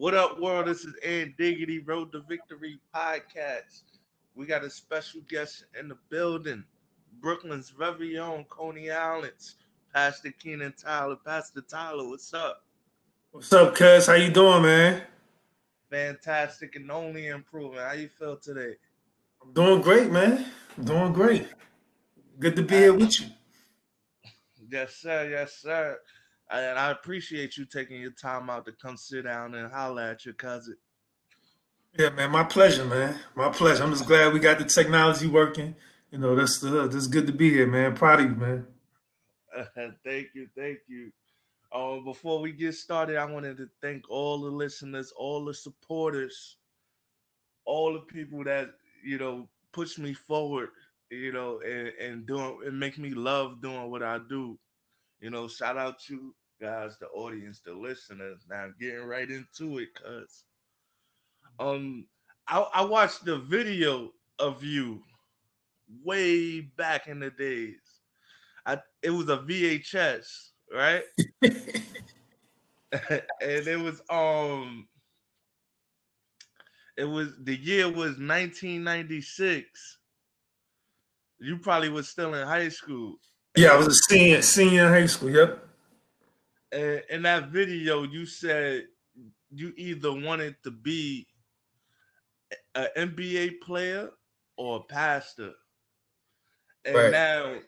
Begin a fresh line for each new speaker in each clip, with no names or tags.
What up, world? This is Ant Diggity, Road to Victory podcast. We got a special guest in the building, Brooklyn's very own Coney Island's Pastor Keenan Tyler. Pastor Tyler, what's up?
What's up, cuz? How you doing, man?
Fantastic and only improving. How you feel today?
I'm doing great, man. I'm doing great. Good to be here with you.
Yes, sir. Yes, sir. And I appreciate you taking your time out to come sit down and holler at your cousin.
Yeah, man, my pleasure, man. My pleasure. I'm just glad we got the technology working. You know, that's uh, that's good to be here, man. Proud of you, man.
Uh, thank you, thank you. Um, before we get started, I wanted to thank all the listeners, all the supporters, all the people that you know push me forward, you know, and, and doing and make me love doing what I do. You know, shout out to guys, the audience, the listeners. Now getting right into it, cause um I, I watched the video of you way back in the days. I it was a VHS, right? and it was um it was the year was 1996. You probably was still in high school.
Yeah, I was a senior senior in high school. Yep.
And in that video, you said you either wanted to be an NBA player or a pastor. And
Right.
now,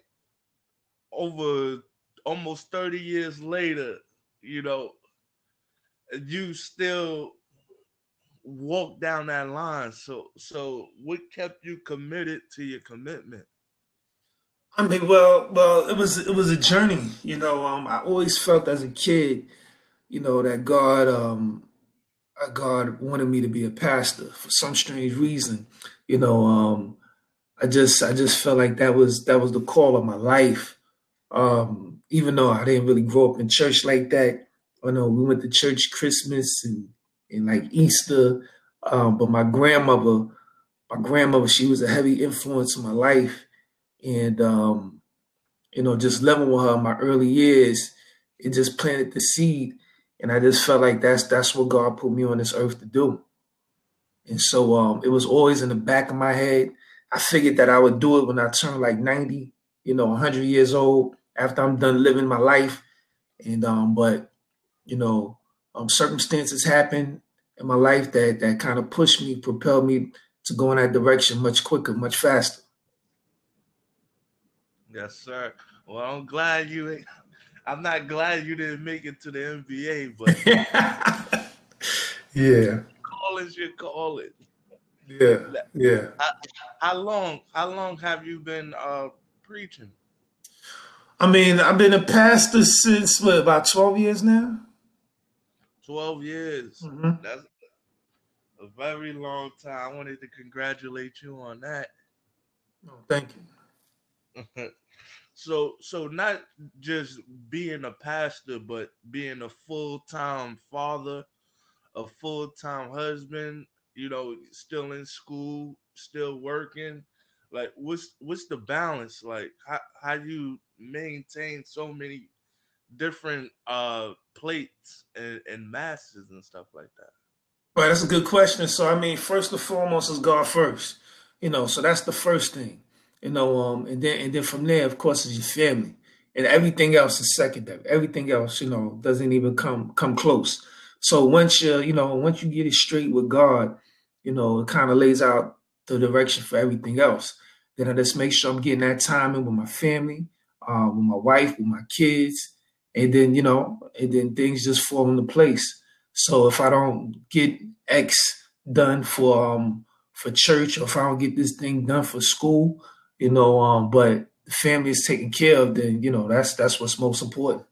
over almost 30 years later, you know, you still walk down that line. So, so what kept you committed to your commitment?
I mean, well, well, it was it was a journey. You know, um, I always felt as a kid, you know, that God, um, uh, God wanted me to be a pastor for some strange reason. You know, um, I just I just felt like that was that was the call of my life. Um, even though I didn't really grow up in church like that. I know we went to church Christmas and and like Easter, um, but my grandmother, my grandmother, she was a heavy influence in my life, and um, you know, just living with her in my early years, it just planted the seed, and I just felt like that's that's what God put me on this earth to do. And so um, it was always in the back of my head. I figured that I would do it when I turned like 90, you know, 100 years old after I'm done living my life. And um, but you know, um, circumstances happened in my life that that kind of pushed me, propelled me to go in that direction much quicker, much faster.
Yes, sir. Well, I'm glad you. I'm not glad you didn't make it to the NBA, but
yeah,
call is your call it.
yeah, yeah.
How long? How long have you been uh preaching?
I mean, I've been a pastor since what about 12 years now?
Twelve years.
Mhm.
That's a very long time. I wanted to congratulate you on that.
Oh, thank you.
so, so not just being a pastor, but being a full time father, a full time husband. You know, still in school, still working. Like, what's what's the balance? Like, how how you maintain so many different uh plates and, and masters and stuff like that?
Right, that's a good question. So, I mean, first and foremost is God first. You know, so that's the first thing. You know, um, and then and then from there, of course, is your family, and everything else is secondary. Everything else, you know, doesn't even come come close. So once you you know once you get it straight with God, you know, it kind of lays out the direction for everything else. Then I just make sure I'm getting that time in with my family, uh, with my wife, with my kids, and then you know, and then things just fall into place. So if I don't get X done for um for church, or if I don't get this thing done for school, you know, um, but the family is taken care of, then you know that's that's what's most important.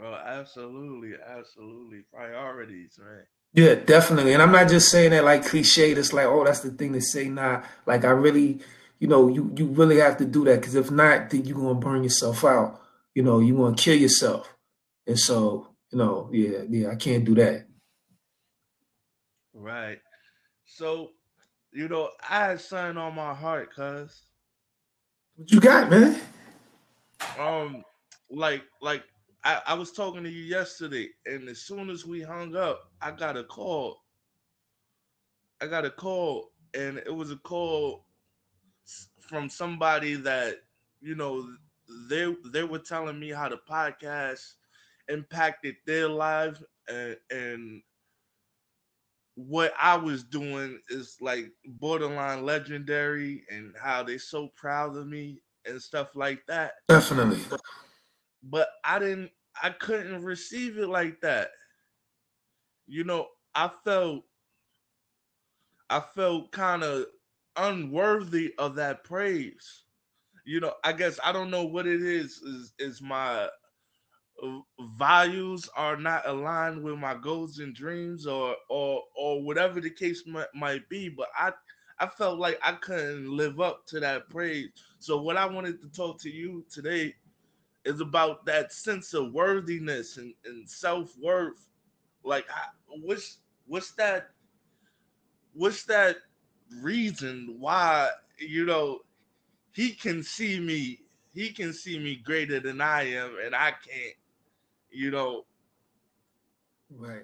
Well, absolutely, absolutely. Priorities, right?
Yeah, definitely. And I'm not just saying that like cliche. That's like, oh, that's the thing to say. Nah, like I really, you know, you you really have to do that because if not, then you're gonna burn yourself out. You know, you're gonna kill yourself. And so, you know, yeah, yeah, I can't do that.
Right. So, you know, I had something on my heart, cuz
What you got, man?
um like like I, I was talking to you yesterday, and as soon as we hung up, I got a call. I got a call, and it was a call from somebody that you know they they were telling me how the podcast impacted their life and, and what I was doing is like borderline legendary and how they so proud of me and stuff like that.
Definitely.
But, but I didn't I couldn't receive it like that. You know, I felt I felt kind of unworthy of that praise. You know, I guess I don't know what it is is is my values are not aligned with my goals and dreams or or or whatever the case might, might be but i i felt like i couldn't live up to that praise. So what i wanted to talk to you today is about that sense of worthiness and, and self-worth. Like what's what's that what's that reason why you know he can see me he can see me greater than i am and i can't you know.
Right.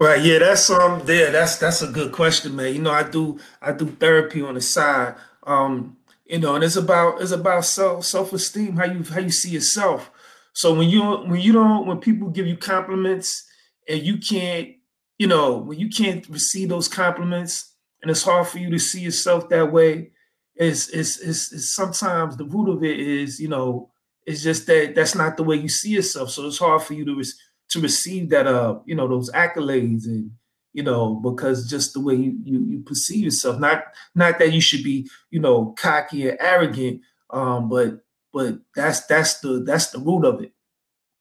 Right. Yeah, that's um there. That's that's a good question, man. You know, I do I do therapy on the side. Um, you know, and it's about it's about self self-esteem, how you how you see yourself. So when you when you don't when people give you compliments and you can't, you know, when you can't receive those compliments and it's hard for you to see yourself that way, it's it's it's, it's sometimes the root of it is, you know, it's just that that's not the way you see yourself. So it's hard for you to to receive that uh you know those accolades and you know because just the way you, you you perceive yourself. Not not that you should be you know cocky and arrogant, um, but but that's that's the that's the root of it.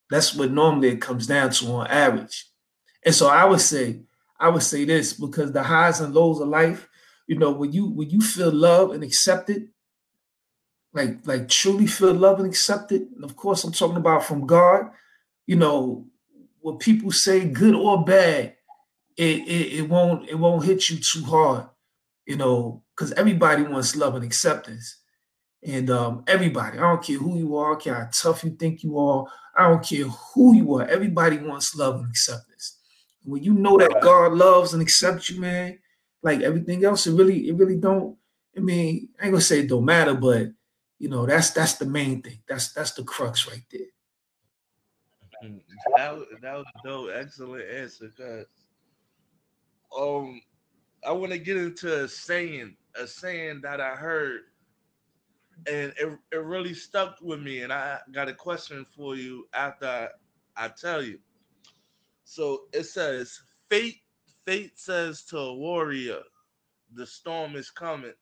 That's what normally it comes down to on average. And so I would say I would say this because the highs and lows of life, you know, when you when you feel love and accepted like like truly feel loved and accepted. And of course, I'm talking about from God. You know, what people say, good or bad, it it, it won't it won't hit you too hard. You know, because everybody wants love and acceptance. And um, everybody, I don't care who you are, I care how tough you think you are, I don't care who you are. Everybody wants love and acceptance. When you know that God loves and accepts you, man, like everything else, it really, it really don't. I mean, I ain't gonna say it don't matter, but you know, that's that's the main thing. That's that's the crux right there.
Mm, that, that was dope. Excellent answer. Cause um, I want to get into a saying, a saying that I heard, and it, it really stuck with me. And I got a question for you after I, I tell you. So it says, "Fate, fate says to a warrior, the storm is coming."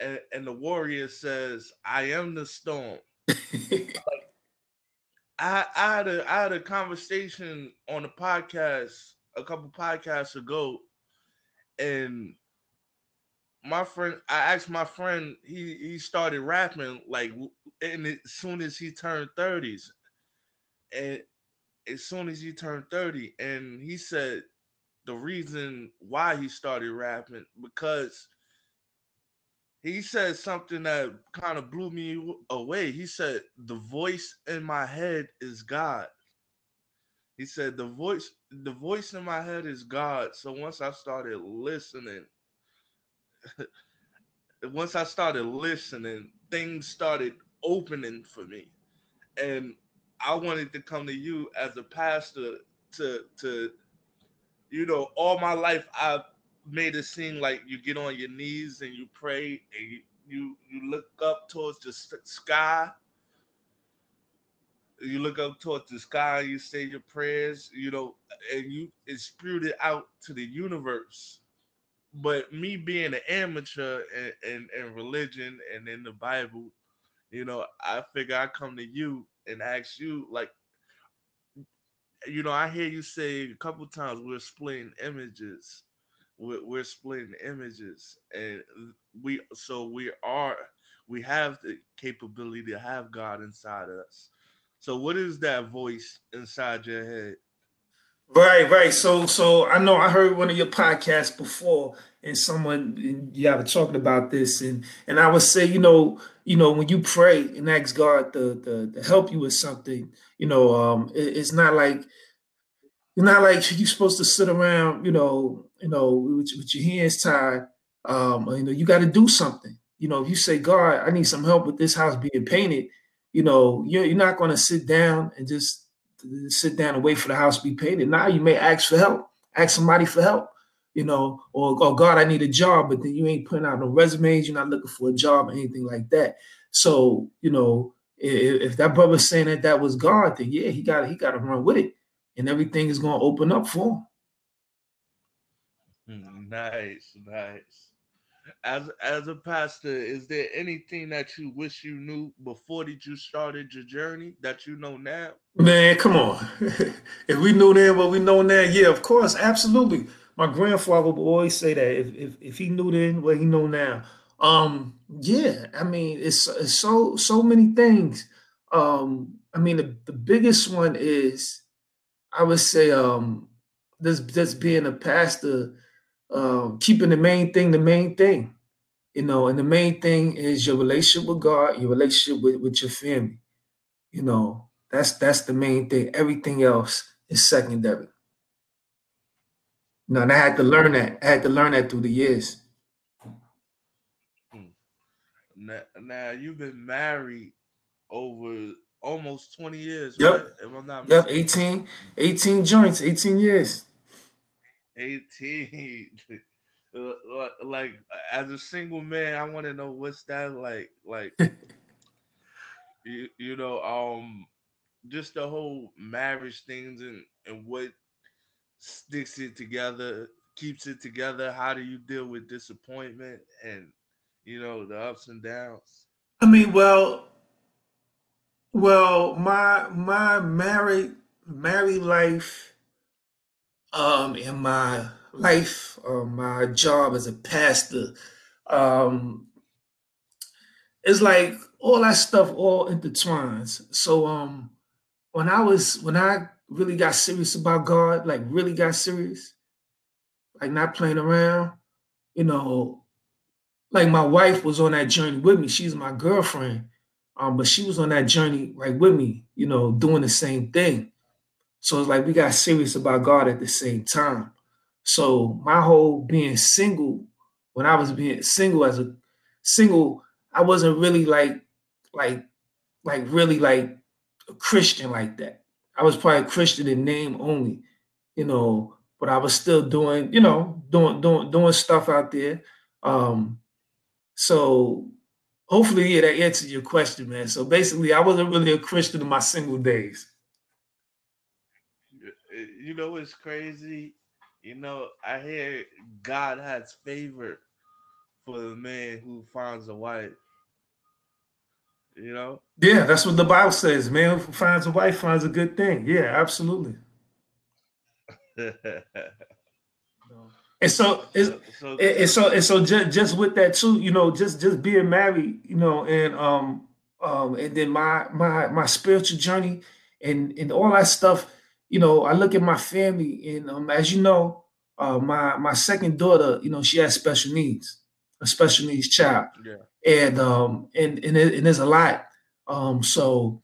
And, and the warrior says, "I am the storm." like, I, I had a I had a conversation on a podcast a couple podcasts ago, and my friend, I asked my friend, he he started rapping like, and as soon as he turned thirties, and as soon as he turned thirty, and he said the reason why he started rapping because he said something that kind of blew me away. He said, The voice in my head is God. He said, The voice, the voice in my head is God. So once I started listening, once I started listening, things started opening for me. And I wanted to come to you as a pastor to to you know, all my life I've made it seem like you get on your knees and you pray and you you, you look up towards the sky. You look up towards the sky, you say your prayers, you know, and you it spewed it out to the universe. But me being an amateur in, in, in religion and in the Bible, you know, I figure I come to you and ask you, like, you know, I hear you say a couple times we're splitting images we're, we're splitting images and we so we are we have the capability to have god inside us so what is that voice inside your head
Right, right. So, so I know I heard one of your podcasts before, and someone and you were talking about this, and and I would say, you know, you know, when you pray and ask God to to, to help you with something, you know, um, it, it's not like it's not like you're supposed to sit around, you know, you know, with, with your hands tied. Um, you know, you got to do something. You know, if you say, God, I need some help with this house being painted, you know, you're, you're not going to sit down and just sit down and wait for the house to be painted. Now you may ask for help, ask somebody for help, you know, or oh God, I need a job, but then you ain't putting out no resumes, you're not looking for a job or anything like that. So, you know, if, if that brother's saying that that was God, then yeah, he got he got to run with it, and everything is going to open up for
him. Nice, nice as as a pastor, is there anything that you wish you knew before that you started your journey that you know now?
Man, come on. if we knew then what we know now, yeah, of course, absolutely. My grandfather would always say that if if, if he knew then what he know now. Um, yeah, I mean, it's, it's so so many things. Um, I mean, the, the biggest one is I would say um this just being a pastor um, keeping the main thing the main thing. You know, and the main thing is your relationship with God, your relationship with, with your family. You know, that's that's the main thing. Everything else is secondary. You know, and I had to learn that. I had to learn that through the years.
Hmm. Now, now you've been married over almost 20 years,
yep. right? If I'm not yep, 18, 18 joints, 18 years.
18. like as a single man, I want to know what's that like. Like you, you know, um, just the whole marriage things and and what sticks it together, keeps it together. How do you deal with disappointment and you know the ups and downs?
I mean, well, well, my my married married life um, in my life, or my job as a pastor, um, it's like all that stuff all intertwines. So um, when I was when I really got serious about God, like really got serious, like not playing around, you know, like my wife was on that journey with me. She's my girlfriend, um, but she was on that journey right with me, you know, doing the same thing. So it's like we got serious about God at the same time. So my whole being single, when I was being single as a single, I wasn't really like like like really like a Christian like that. I was probably a Christian in name only, you know, but I was still doing, you know, doing doing doing stuff out there. Um so hopefully yeah, that answers your question, man. So basically I wasn't really a Christian in my single days
you know what's crazy? You know, I hear God has favor for the man who finds a wife. You know?
Yeah, that's what the Bible says. Man who finds a wife finds a good thing. Yeah, absolutely. and so it's so, and so and so just, just with that too, you know, just just being married, you know, and um um and then my my my spiritual journey and and all that stuff you know, I look at my family, and um, as you know, uh, my my second daughter, you know, she has special needs, a special needs child, yeah. and um, and and, it, and there's a lot. Um, so,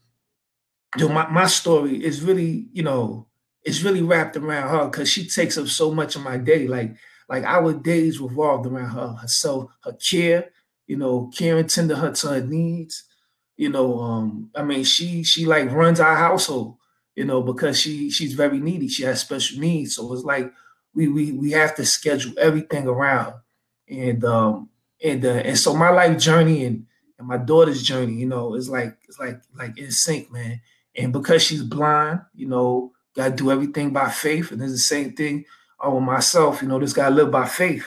you know, my my story is really, you know, it's really wrapped around her because she takes up so much of my day. Like like our days revolved around her, herself, her care, you know, caring tender her to her needs. You know, um, I mean, she she like runs our household you know, because she she's very needy. She has special needs. So it's like we we we have to schedule everything around. And um and uh, and so my life journey and and my daughter's journey, you know, is like it's like like in sync, man. And because she's blind, you know, gotta do everything by faith. And it's the same thing uh, with myself, you know, just gotta live by faith.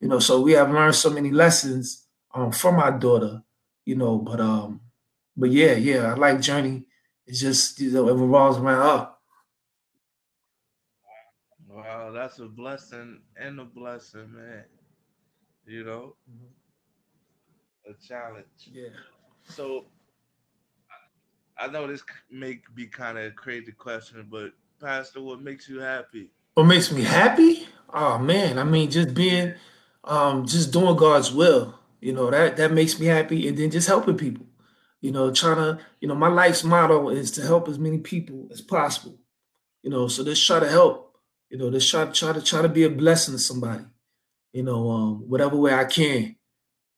You know, so we have learned so many lessons um from our daughter, you know, but um, but yeah, yeah, I like journey it's just you know it revolves around up.
Wow, that's a blessing and a blessing, man. You know, mm-hmm. a challenge.
Yeah.
So I know this may be kind of a crazy question, but Pastor, what makes you happy?
What makes me happy? Oh man, I mean, just being, um, just doing God's will. You know that that makes me happy, and then just helping people. You know, trying to, you know, my life's motto is to help as many people as possible. You know, so just try to help. You know, just try to try to try to be a blessing to somebody. You know, um, whatever way I can,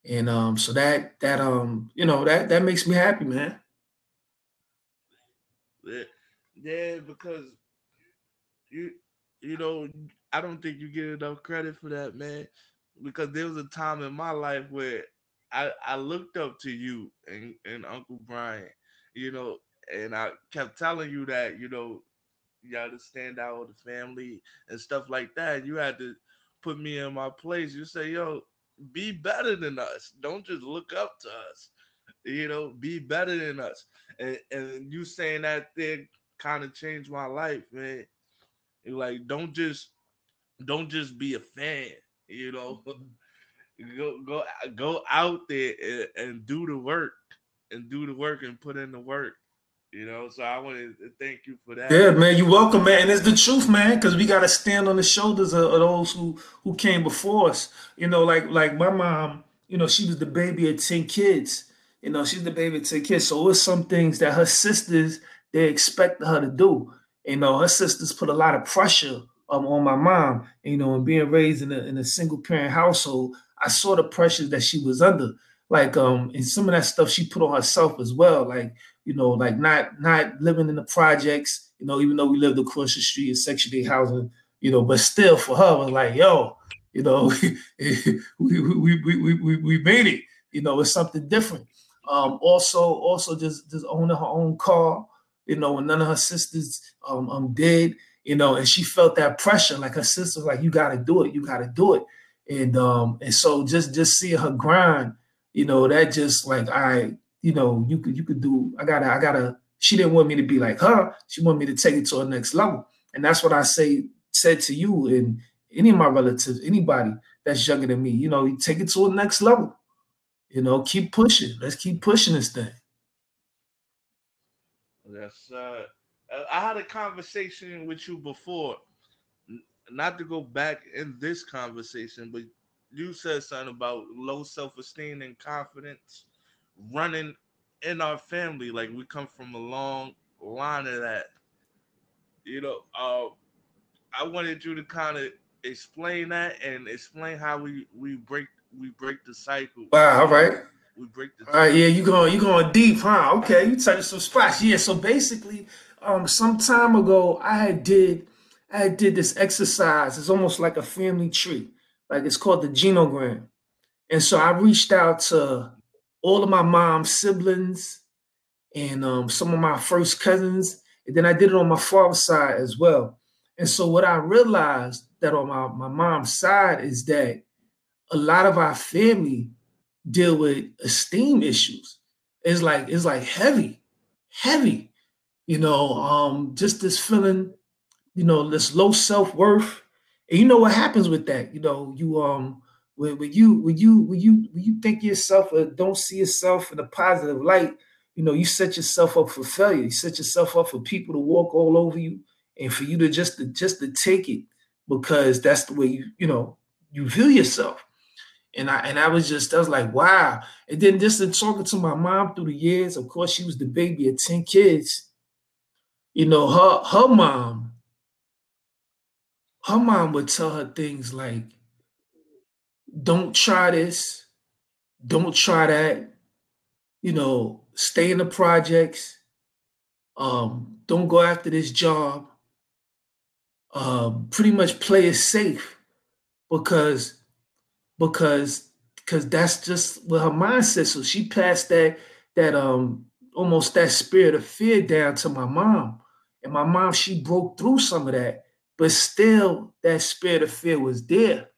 and um, so that that um, you know, that that makes me happy, man.
Yeah, because you you know, I don't think you get enough credit for that, man. Because there was a time in my life where I, I looked up to you and, and Uncle Brian, you know, and I kept telling you that, you know, you got to stand out with the family and stuff like that. You had to put me in my place. You say, yo, be better than us. Don't just look up to us. You know, be better than us. And, and you saying that thing kind of changed my life, man. Like, don't just don't just be a fan, you know. Mm-hmm. Go go go out there and, and do the work and do the work and put in the work. You know, so I want to thank you for that.
Yeah, man, you're welcome, man. And it's the truth, man, because we got to stand on the shoulders of, of, those who who came before us. You know, like like my mom, you know, she was the baby of ten kids. You know, she's the baby of ten kids. So it's some things that her sisters they expect her to do. You know, her sisters put a lot of pressure um, on my mom. You know, and being raised in a, in a single parent household, I saw the pressures that she was under. Like, um, and some of that stuff she put on herself as well. Like, you know, like not not living in the projects. You know, even though we lived across the street in Section 8 housing, you know, but still for her it was like, yo, you know, we, we, we, we, we made it. You know, it's something different. Um, also, also just just owning her own car, you know, when none of her sisters um, um did, you know, and she felt that pressure, like her sister, like, you gotta do it, you gotta do it. And um, and so just just seeing her grind, you know, that just like I, you know, you could you could do, I gotta, I gotta, she didn't want me to be like her, she wanted me to take it to a next level. And that's what I say said to you and any of my relatives, anybody that's younger than me, you know, you take it to a next level. You know, keep pushing. Let's keep pushing this thing.
Yes, uh, I had a conversation with you before, not to go back in this conversation, but you said something about low self esteem and confidence running in our family. Like we come from a long line of that. You know, uh, I wanted you to kind of explain that and explain how we we break we break the cycle.
Wow, all right we break the. All right, yeah, you going you going deep, huh? Okay, you touching some spots. Yeah, so basically, um, some time ago, I had did I did this exercise. It's almost like a family tree, like it's called the genogram, and so I reached out to all of my mom's siblings and um, some of my first cousins, and then I did it on my father's side as well. And so what I realized that on my, my mom's side is that a lot of our family deal with esteem issues. It's like it's like heavy, heavy. You know, um, just this feeling, you know, this low self worth. And you know what happens with that? You know, you um when, when you when you when you when you think yourself or don't see yourself in a positive light, you know, you set yourself up for failure. You set yourself up for people to walk all over you and for you to just to just to take it because that's the way you, you know, you view yourself. And I and I was just I was like, wow. And then just in talking to my mom through the years, of course, she was the baby of 10 kids. You know, her her mom, her mom would tell her things like, don't try this, don't try that, you know, stay in the projects, um, don't go after this job. Um, pretty much play it safe because because because that's just what her mindset. So she passed that that um almost that spirit of fear down to my mom. And my mom, she broke through some of that, but still that spirit of fear was there.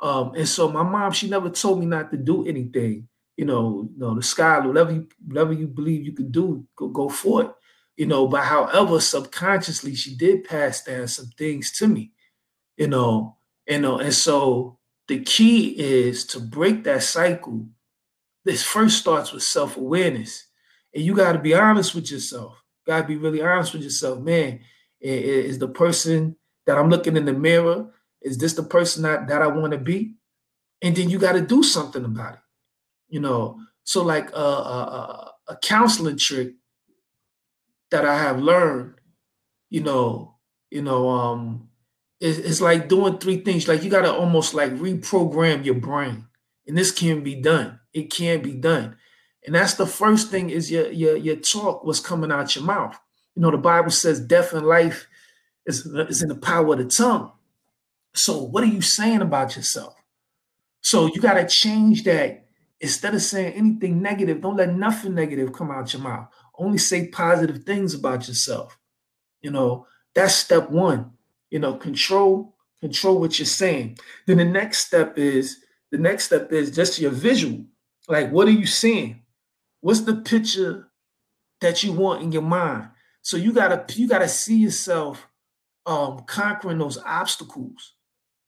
Um, and so my mom, she never told me not to do anything. You know, you know, the sky, whatever you whatever you believe you could do, go, go for it. You know, but however, subconsciously she did pass down some things to me, you know, you know, and so the key is to break that cycle. This first starts with self awareness. And you got to be honest with yourself. Got to be really honest with yourself, man. Is the person that I'm looking in the mirror, is this the person that, that I want to be? And then you got to do something about it. You know, so like a, a, a counseling trick that I have learned, you know, you know, um, it's, it's like doing three things. Like you got to almost like reprogram your brain, and this can be done. It can be done, and that's the first thing is your your your talk. What's coming out your mouth? You know, the Bible says death and life is, is in the power of the tongue. So what are you saying about yourself? So you got to change that. Instead of saying anything negative, don't let nothing negative come out your mouth. Only say positive things about yourself. You know, that's step one. You know, control, control what you're saying. Then the next step is the next step is just your visual. Like, what are you seeing? What's the picture that you want in your mind? So you gotta you gotta see yourself um, conquering those obstacles,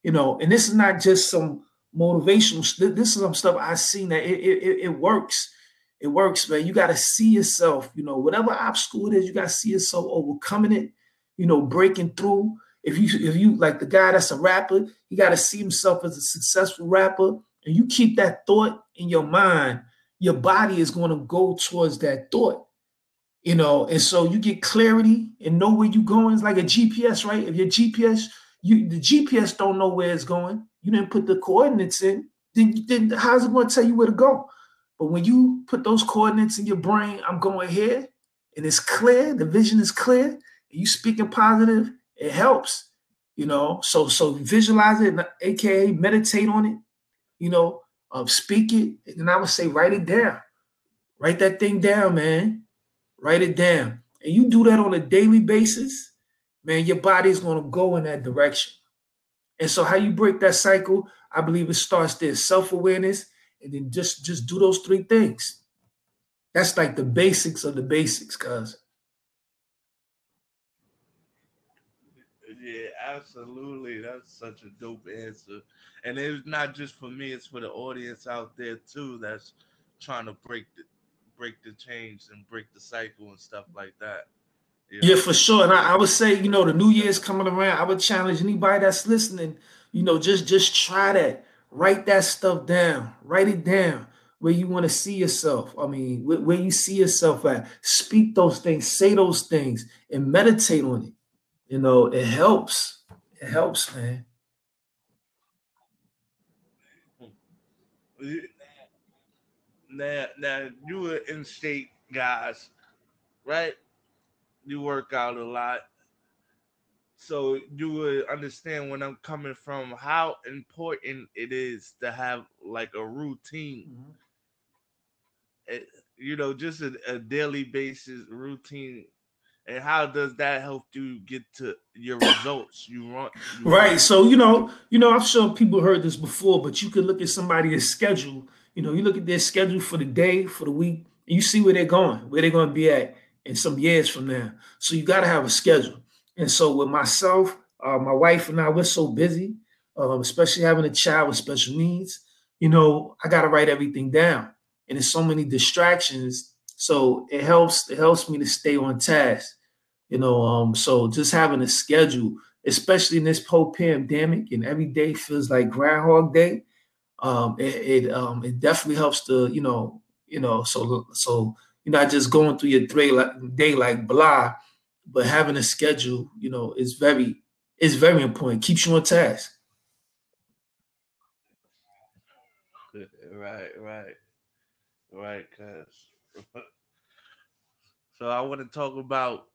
you know. And this is not just some motivational. This is some stuff I've seen that it, it, it works. It works, man. You got to see yourself, you know, whatever obstacle it is, you got to see yourself overcoming it, you know, breaking through. If you if you like the guy that's a rapper, he got to see himself as a successful rapper, and you keep that thought in your mind, your body is going to go towards that thought you know, and so you get clarity and know where you're going. It's like a GPS, right? If your GPS, you the GPS don't know where it's going, you didn't put the coordinates in, then, then how's it going to tell you where to go? But when you put those coordinates in your brain, I'm going here, and it's clear, the vision is clear, and you speaking positive, it helps, you know. So so visualize it, aka meditate on it, you know, um, speak it, and I would say write it down. Write that thing down, man Write it down. And you do that on a daily basis, man, your body is going to go in that direction. And so how you break that cycle, I believe it starts there, self-awareness, and then just just do those three things. That's like the basics of the basics, cuz.
Yeah, absolutely. That's such a dope answer. And it's not just for me, it's for the audience out there too that's trying to break the break the change and break the cycle and stuff like that.
You know? Yeah, for sure. And I, I, would say, you know, the new year's coming around. I would challenge anybody that's listening, you know, just just try that. Write that stuff down. Write it down where you want to see yourself. I mean, where, where you see yourself at. Speak those things, say those things, and meditate on it. You know, it helps. It helps, man. Hmm.
Now, now you were in state guys, right? You work out a lot. So you would understand when I'm coming from how important it is to have like a routine. Mm-hmm. It, you know, just a, a daily basis routine and how does that help you get to your results you want you
right want? so you know you know i'm sure people heard this before but you can look at somebody's schedule you know, you look at their schedule for the day, for the week, and you see where they're going, where they're going to be at in some years from now. So you got to have a schedule. And so with myself, uh, my wife and I, we're so busy, um, especially having a child with special needs. You know, I got to write everything down, and there's so many distractions. So it helps. It helps me to stay on task. You know, um, so just having a schedule, especially in this whole pandemic, and every day feels like Groundhog Day um, it it, um, it definitely helps to you know you know so so you're not just going through your day like, day like blah, but having a schedule you know is very is very important. Keeps you on task.
Right, right, right. Cause so I want to talk about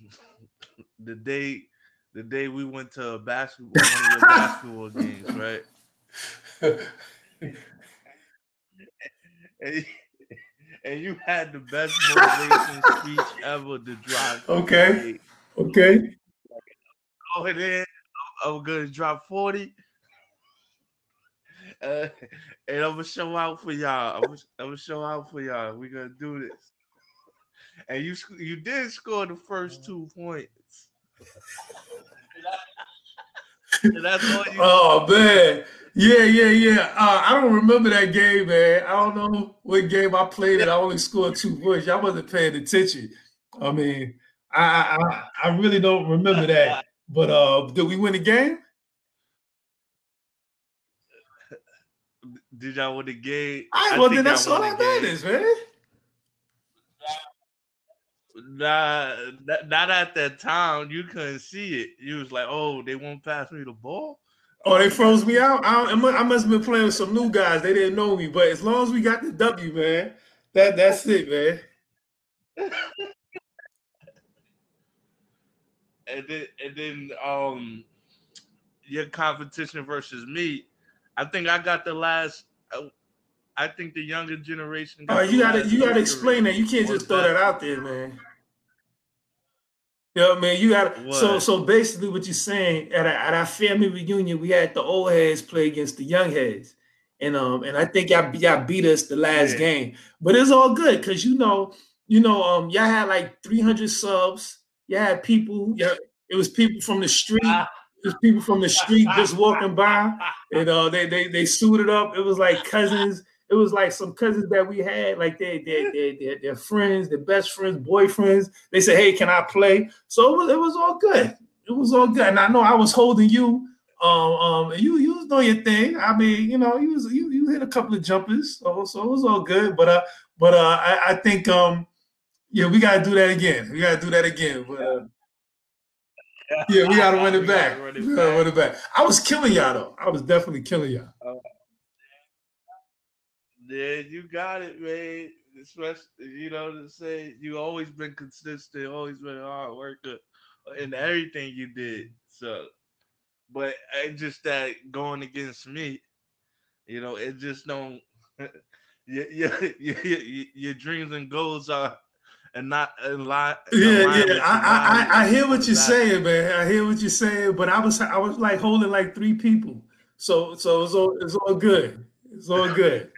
the day the day we went to a basketball one of basketball games, right? And, and you had the best motivation speech ever to drop.
Okay. Okay.
Go ahead. I'm gonna drop 40. Uh, and I'm gonna show out for y'all. I'm gonna, I'm gonna show out for y'all. We're gonna do this. And you you did score the first two points.
that's all you oh man. Yeah, yeah, yeah. Uh, I don't remember that game, man. I don't know what game I played it. I only scored two points. Y'all wasn't paying attention. I mean, I, I I really don't remember that. But uh, did we win the game?
Did y'all win the game?
I, well, then that's all that matters, man.
Nah, not at that time. You couldn't see it. You was like, "Oh, they won't pass me the ball."
Oh, they froze me out. I, I must have been playing with some new guys. They didn't know me, but as long as we got the W, man, that that's it, man.
and then and then um your competition versus me, I think I got the last. Uh, I think the younger generation.
oh, you gotta you gotta explain that. You can't just throw that out there, man. You know mean? You got so so basically what you're saying at, a, at our family reunion, we had the old heads play against the young heads. And um and I think y'all, y'all beat us the last yeah. game. But it's all good because you know, you know, um, y'all had like 300 subs. y'all had people, yeah, it was people from the street. It was people from the street just walking by. And uh they they they suited up. It was like cousins it was like some cousins that we had, like they they they they their friends, their best friends, boyfriends. They said, "Hey, can I play?" So it was, it was all good. It was all good, and I know I was holding you. Um, um, you you was doing your thing. I mean, you know, you was you you hit a couple of jumpers, so so it was all good. But uh, but uh, I, I think um, yeah, we gotta do that again. We gotta do that again. But uh, yeah, we gotta run it back. Run it back. run it back. I was killing y'all though. I was definitely killing y'all.
Yeah, you got it, man. Especially, you know, to say you always been consistent, always been a hard worker in everything you did. So, but it's just that going against me, you know, it just don't. your, your, your, your dreams and goals are and not in line.
Yeah, yeah. I, I, I hear what you're saying, man. I hear what you're saying, but I was I was like holding like three people, so so it's all it's all good. It's all good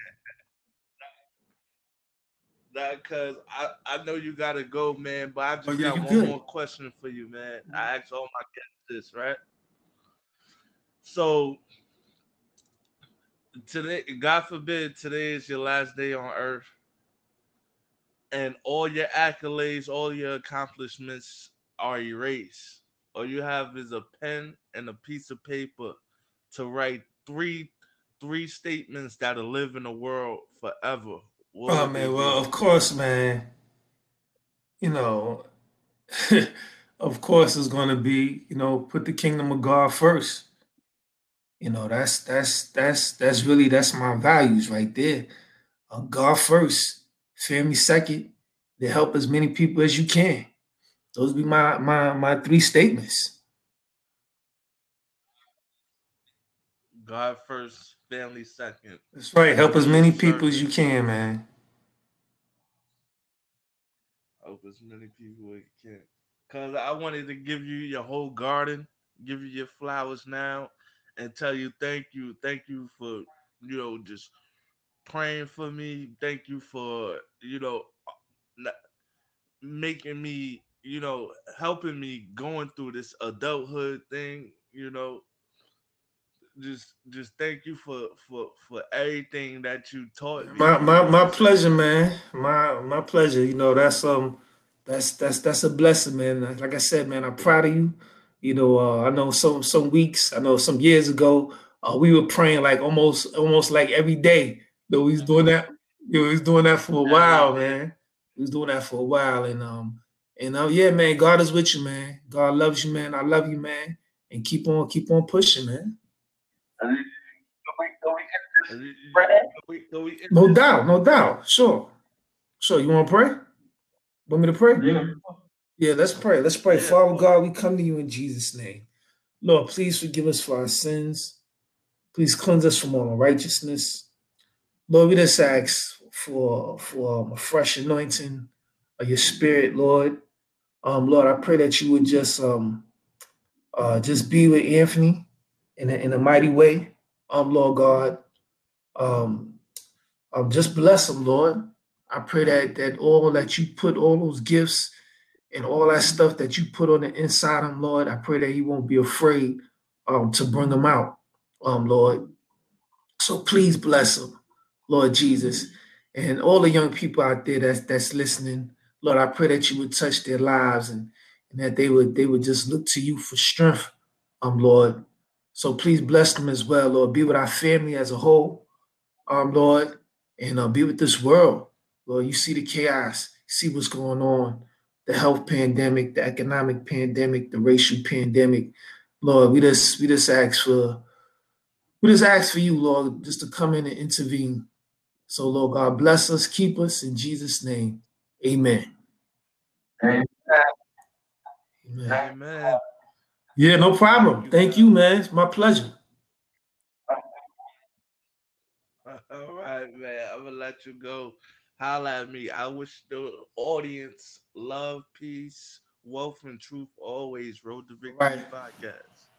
that because I, I know you gotta go, man. But I oh, just oh, yeah, got one good. more question for you, man. I mm-hmm. asked all my guests this, right? So today, God forbid, today is your last day on earth, and all your accolades, all your accomplishments are erased. All you have is a pen and a piece of paper to write three three statements that'll live in the world forever
oh man, well, of course, man. You know, of course, it's going to be you know put the kingdom of God first. You know, that's that's that's that's really that's my values right there. Uh, God first, family second, to help as many people as you can. Those be my my my three statements.
God first, family second.
That's right. Help as many people as you can, man.
Help as many people as you can. Cause I wanted to give you your whole garden, give you your flowers now, and tell you thank you, thank you for you know just praying for me. Thank you for you know making me you know helping me going through this adulthood thing. You know, just just thank you for for for everything that you taught me.
My my my pleasure, man. My my pleasure. You know, that's um that's that's that's a blessing, man. Like I said, man, I'm proud of you. You know, uh, I know some some weeks, I know some years ago, uh, we were praying like almost almost like every day. Though we was doing that, you know, he was doing that for a while, man. He was doing that for a while, and um, and uh, yeah, man, God is with you, man. God loves you, man. I love you, man. And keep on, keep on pushing, man. No doubt, no doubt. Sure. Sure. You want to pray? Want me to pray? Yeah. Yeah, let's pray. Let's pray. Father God, we come to you in Jesus' name. Lord, please forgive us for our sins. Please cleanse us from all unrighteousness. Lord, we just ask for, for um, a fresh anointing of your spirit, Lord. Um, Lord, I pray that you would just um, uh, just be with Anthony in a, in a mighty way, um, Lord God. Um, um, just bless him, Lord. I pray that that all that you put, all those gifts and all that stuff that you put on the inside of him, Lord, I pray that he won't be afraid um, to bring them out, um, Lord. So please bless him, Lord Jesus. And all the young people out there that's that's listening, Lord, I pray that you would touch their lives and and that they would they would just look to you for strength, um, Lord. So please bless them as well, Lord. Be with our family as a whole, um, Lord, and uh, be with this world, Lord. You see the chaos, see what's going on, the health pandemic, the economic pandemic, the racial pandemic, Lord. We just we just ask for we just ask for you, Lord, just to come in and intervene. So, Lord God, bless us, keep us in Jesus' name. Amen.
Amen. Amen.
Yeah, no problem. Thank you, man. It's my pleasure.
All right, man. I'm gonna let you go. Holla at me. I wish the audience love, peace, wealth, and truth always. Road to Victory right. podcast.